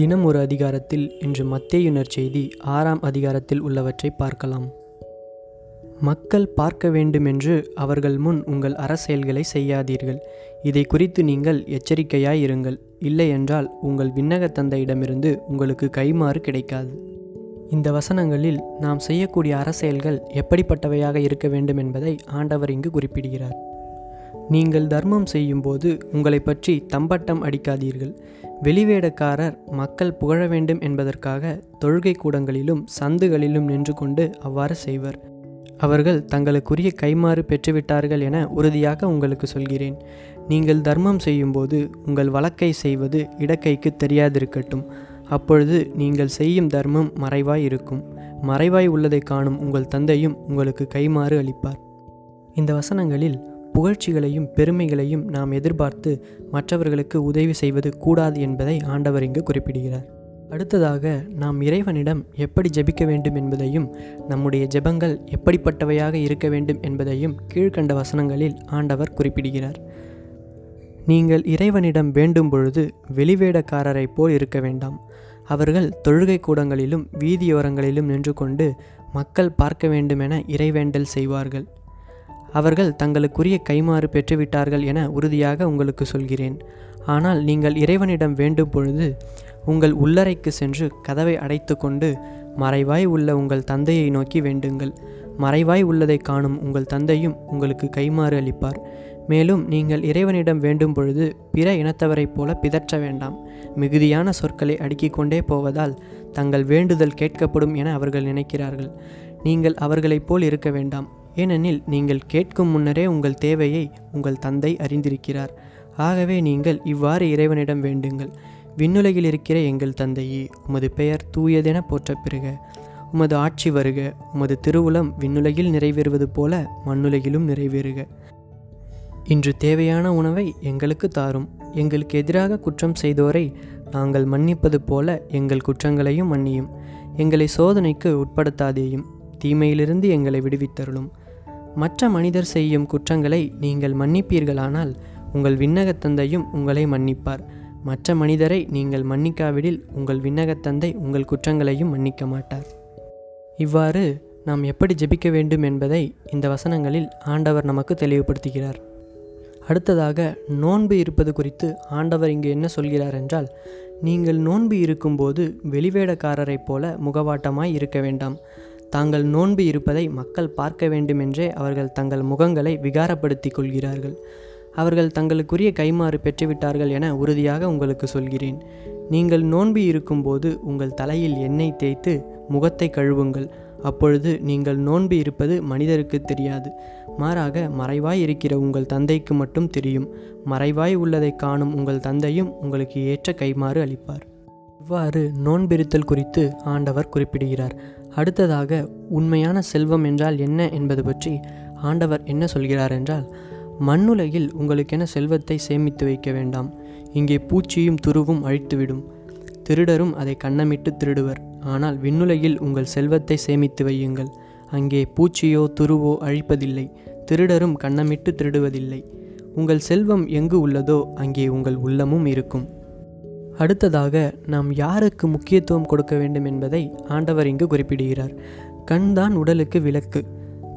தினம் ஒரு அதிகாரத்தில் இன்று மத்தேயுனர் செய்தி ஆறாம் அதிகாரத்தில் உள்ளவற்றை பார்க்கலாம். மக்கள் பார்க்க வேண்டுமென்று அவர்கள் முன் உங்கள் அரசியல்களை செய்யாதீர்கள். இதை குறித்து நீங்கள் எச்சரிக்கையாய் இருங்கள் இல்லையென்றால் உங்கள் விண்ணகத் தந்தையிடமிருந்து உங்களுக்கு கைமாறு கிடைக்காது. இந்த வசனங்களில் நாம் செய்யக்கூடிய அரசியல்கள் எப்படிப்பட்டவையாக இருக்க வேண்டும் என்பதை ஆண்டவர் இங்கு குறிப்பிடுகிறார். நீங்கள் தர்மம் செய்யும்போது உங்களை பற்றி தம்பட்டம் அடிக்காதீர்கள். வெளிவேடக்காரர் மக்கள் புகழ வேண்டும் என்பதற்காக தொழுகை கூடங்களிலும் சந்துகளிலும் நின்று கொண்டு அவ்வாறு செய்வர். அவர்கள் தங்களுக்குரிய கைமாறு பெற்றுவிட்டார்கள் என உறுதியாக உங்களுக்கு சொல்கிறேன். நீங்கள் தர்மம் செய்யும்போது உங்கள் வழக்கை செய்வது இடக்கைக்கு தெரியாதிருக்கட்டும். அப்பொழுது நீங்கள் செய்யும் தர்மம் மறைவாய் இருக்கும். மறைவாய் உள்ளதை காணும் உங்கள் தந்தையும் உங்களுக்கு கைமாறு அளிப்பார். இந்த வசனங்களில் புகழ்ச்சிகளையும் பெருமைகளையும் நாம் எதிர்பார்த்து மற்றவர்களுக்கு உதவி செய்வது கூடாது என்பதை ஆண்டவர் இங்கு குறிப்பிடுகிறார். அடுத்ததாக நாம் இறைவனிடம் எப்படி ஜெபிக்க வேண்டும் என்பதையும் நம்முடைய ஜெபங்கள் எப்படிப்பட்டவையாக இருக்க வேண்டும் என்பதையும் கீழ்கண்ட வசனங்களில் ஆண்டவர் குறிப்பிடுகிறார். நீங்கள் இறைவனிடம் வேண்டும் பொழுது வெளிவேடக்காரரைப் போல் இருக்க வேண்டாம். அவர்கள் தொழுகை கூடங்களிலும் வீதியோரங்களிலும் நின்று கொண்டு மக்கள் பார்க்க வேண்டுமென இறைவேண்டல் செய்வார்கள். அவர்கள் தங்களுக்குரிய கைமாறு பெற்றுவிட்டார்கள் என உறுதியாக உங்களுக்கு சொல்கிறேன். ஆனால் நீங்கள் இறைவனிடம் வேண்டும் பொழுது உங்கள் உள்ளறைக்கு சென்று கதவை அடைத்து கொண்டு மறைவாய் உள்ள உங்கள் தந்தையை நோக்கி வேண்டுங்கள். மறைவாய் உள்ளதை காணும் உங்கள் தந்தையும் உங்களுக்கு கைமாறு அளிப்பார். மேலும் நீங்கள் இறைவனிடம் வேண்டும் பொழுது பிற இனத்தவரைப் போல பிதற்ற வேண்டாம். மிகுதியான சொற்களை அடுக்கிக் கொண்டே போவதால் தங்கள் வேண்டுதல் கேட்கப்படும் என அவர்கள் நினைக்கிறார்கள். நீங்கள் அவர்களைப் போல் இருக்க வேண்டாம். ஏனெனில் நீங்கள் கேட்கும் முன்னரே உங்கள் தேவையை உங்கள் தந்தை அறிந்திருக்கிறார். ஆகவே நீங்கள் இவ்வாறு இறைவனிடம் வேண்டுங்கள். விண்ணுலகில் இருக்கிற எங்கள் தந்தையே உமது பெயர் தூயதென போற்ற பெறுக. உமது ஆட்சி வருக. உமது திருவுளம் விண்ணுலகில் நிறைவேறுவது போல மண்ணுலகிலும் நிறைவேறுக. இன்று தேவையான உணவை எங்களுக்கு தாரும். எங்களுக்கு எதிராக குற்றம் செய்தோரை நாங்கள் மன்னிப்பது போல எங்கள் குற்றங்களையும் மன்னியும். எங்களை சோதனைக்கு உட்படுத்தாதேயும். தீமையிலிருந்து எங்களை விடுவித்தருளும். மற்ற மனிதர் செய்யும் குற்றங்களை நீங்கள் மன்னிப்பீர்களானால் உங்கள் விண்ணகத் தந்தையும் உங்களை மன்னிப்பார். மற்ற மனிதரை நீங்கள் மன்னிக்காவிடில் உங்கள் விண்ணகத் தந்தை உங்கள் குற்றங்களையும் மன்னிக்க மாட்டார். இவ்வாறு நாம் எப்படி ஜெபிக்க வேண்டும் என்பதை இந்த வசனங்களில் ஆண்டவர் நமக்கு தெளிவுபடுத்துகிறார். அடுத்ததாக நோன்பு இருப்பது குறித்து ஆண்டவர் இங்கு என்ன சொல்கிறார் என்றால் நீங்கள் நோன்பு இருக்கும்போது வெளிவேடக்காரரைப் போல முகவாட்டமாய் இருக்க வேண்டாம். தாங்கள் நோன்பு இருப்பதை மக்கள் பார்க்க வேண்டுமென்றே அவர்கள் தங்கள் முகங்களை விகாரப்படுத்திக் கொள்கிறார்கள். அவர்கள் தங்களுக்குரிய கைமாறு பெற்றுவிட்டார்கள் என உறுதியாக உங்களுக்கு சொல்கிறேன். நீங்கள் நோன்பு இருக்கும்போது உங்கள் தலையில் எண்ணெய் தேய்த்து முகத்தை கழுவுங்கள். அப்பொழுது நீங்கள் நோன்பு இருப்பது மனிதருக்கு தெரியாது. மாறாக மறைவாய் இருக்கிற உங்கள் தந்தைக்கு மட்டும் தெரியும். மறைவாய் உள்ளதை காணும் உங்கள் தந்தையும் உங்களுக்கு ஏற்ற கைமாறு அளிப்பார். இவ்வாறு நோன்பிருத்தல் குறித்து ஆண்டவர் குறிப்பிடுகிறார். அடுத்ததாக உண்மையான செல்வம் என்றால் என்ன என்பது பற்றி ஆண்டவர் என்ன சொல்கிறார் என்றால் மண்ணுலகில் உங்களுக்கென செல்வத்தை சேமித்து வைக்க வேண்டாம். இங்கே பூச்சியும் துருவும் அழித்துவிடும். திருடரும் அதை கண்ணமிட்டு திருடுவர். ஆனால் விண்ணுலகில் உங்கள் செல்வத்தை சேமித்து வையுங்கள். அங்கே பூச்சியோ துருவோ அழிப்பதில்லை. திருடரும் கண்ணமிட்டு திருடுவதில்லை. உங்கள் செல்வம் எங்கு உள்ளதோ அங்கே உங்கள் உள்ளமும் இருக்கும். அடுத்ததாக நாம் யாருக்கு முக்கியத்துவம் கொடுக்க வேண்டும் என்பதை ஆண்டவர் இங்கு குறிப்பிடுகிறார். கண் தான் உடலுக்கு விளக்கு.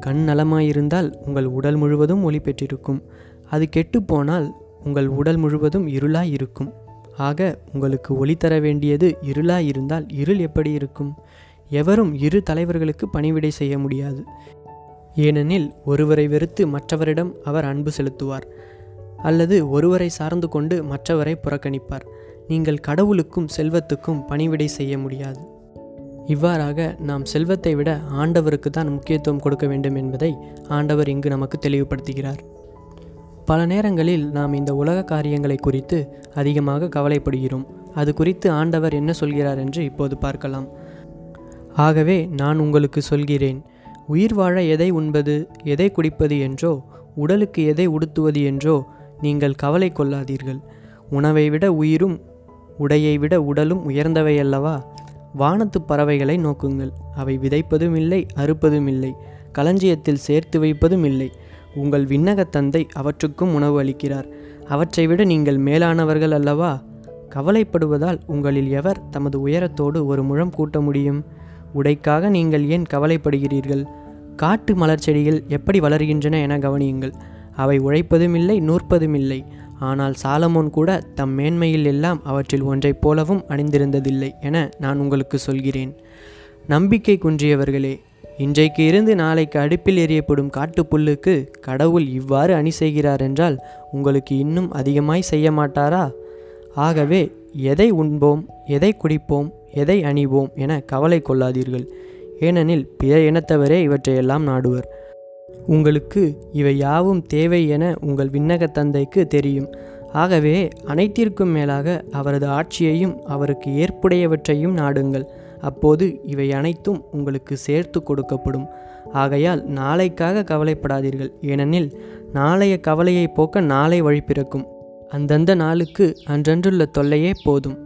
கண் நலமாயிருந்தால் உங்கள் உடல் முழுவதும் ஒளி பெற்றிருக்கும். அது கெட்டுப்போனால் உங்கள் உடல் முழுவதும் இருளாய் இருக்கும் ஆக உங்களுக்கு ஒளி தர வேண்டியது இருளாய் இருந்தால் இருள் எப்படி இருக்கும்? எவரும் இரு தலைவர்களுக்கு பணிவிடை செய்ய முடியாது. ஏனெனில் ஒருவரை வெறுத்து மற்றவரிடம் அவர் அன்பு செலுத்துவார். அல்லது ஒருவரை சார்ந்து கொண்டு மற்றவரை புறக்கணிப்பார். நீங்கள் கடவுளுக்கும் செல்வத்துக்கும் பணிவிடை செய்ய முடியாது. இவ்வாறாக நாம் செல்வத்தை விட ஆண்டவருக்கு தான் முக்கியத்துவம் கொடுக்க வேண்டும் என்பதை ஆண்டவர் இங்கு நமக்கு தெளிவுபடுத்துகிறார். பல நேரங்களில் நாம் இந்த உலக காரியங்களை குறித்து அதிகமாக கவலைப்படுகிறோம். அது குறித்து ஆண்டவர் என்ன சொல்கிறார் என்று இப்போது பார்க்கலாம். ஆகவே நான் உங்களுக்கு சொல்கிறேன் உயிர் வாழ எதை உண்பது எதை குடிப்பது என்றோ உடலுக்கு எதை உடுத்துவது என்றோ நீங்கள் கவலை கொள்ளாதீர்கள். உணவை விட உயிரும் உடையை விட உடலும் உயர்ந்தவையல்லவா? வானத்து பறவைகளை நோக்குங்கள். அவை விதைப்பதும் இல்லை அறுப்பதும் இல்லை களஞ்சியத்தில் சேர்த்து வைப்பதும் இல்லை உங்கள் விண்ணகத் தந்தை அவற்றுக்கும் உணவு அளிக்கிறார். அவற்றை விட நீங்கள் மேலானவர்கள் அல்லவா? கவலைப்படுவதால் உங்களில் எவர் தமது உயரத்தோடு ஒரு முழம் கூட்ட முடியும்? உடைக்காக நீங்கள் ஏன் கவலைப்படுகிறீர்கள்? காட்டு மலர் செடிகள் எப்படி வளர்கின்றன என கவனியுங்கள். அவை உழைப்பதும் இல்லை நூற்பதும் இல்லை ஆனால் சாலமோன் கூட தம் மேன்மையில் எல்லாம் அவற்றில் ஒன்றைப் போலவும் அணிந்திருந்ததில்லை என நான் உங்களுக்கு சொல்கிறேன். நம்பிக்கை குன்றியவர்களே இன்றைக்கு இருந்து நாளைக்கு அடுப்பில் எறியப்படும் காட்டுப்புல்லுக்கு கடவுள் இவ்வாறு அணி செய்கிறார் என்றால் உங்களுக்கு இன்னும் அதிகமாய் செய்ய மாட்டாரா? ஆகவே எதை உண்போம் எதை குடிப்போம் எதை அணிவோம் என கவலை கொள்ளாதீர்கள். ஏனெனில் பிற இனத்தவரே இவற்றையெல்லாம் நாடுவர். உங்களுக்கு இவை யாவும் தேவை என உங்கள் விண்ணக தந்தைக்கு தெரியும். ஆகவே அனைத்திற்கும் மேலாக அவரது ஆட்சியையும் அவருக்கு ஏற்புடையவற்றையும் நாடுங்கள். அப்போது இவை அனைத்தும் உங்களுக்கு சேர்த்து கொடுக்கப்படும். ஆகையால் நாளைக்காக கவலைப்படாதீர்கள். ஏனெனில் நாளைய கவலையை போக்க நாளை வழி பிறக்கும். அந்தந்த நாளுக்கு அன்றன்றுள்ள தொல்லையே போதும்.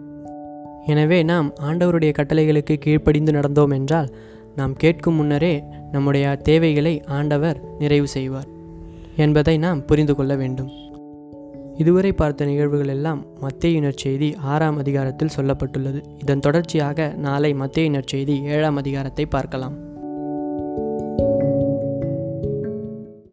எனவே நாம் ஆண்டவருடைய கட்டளைகளுக்கு கீழ்ப்படிந்து நடந்தோம் என்றால் நாம் கேட்கும் முன்னரே நம்முடைய தேவைகளை ஆண்டவர் நிறைவு செய்வார் என்பதை நாம் புரிந்து கொள்ள வேண்டும். இதுவரை பார்த்த நிகழ்வுகள் எல்லாம் மத்திய நற்செய்தி ஆறாம் அதிகாரத்தில் சொல்லப்பட்டுள்ளது. இதன் தொடர்ச்சியாக நாளை மத்திய நற்செய்தி ஏழாம் அதிகாரத்தை பார்க்கலாம்.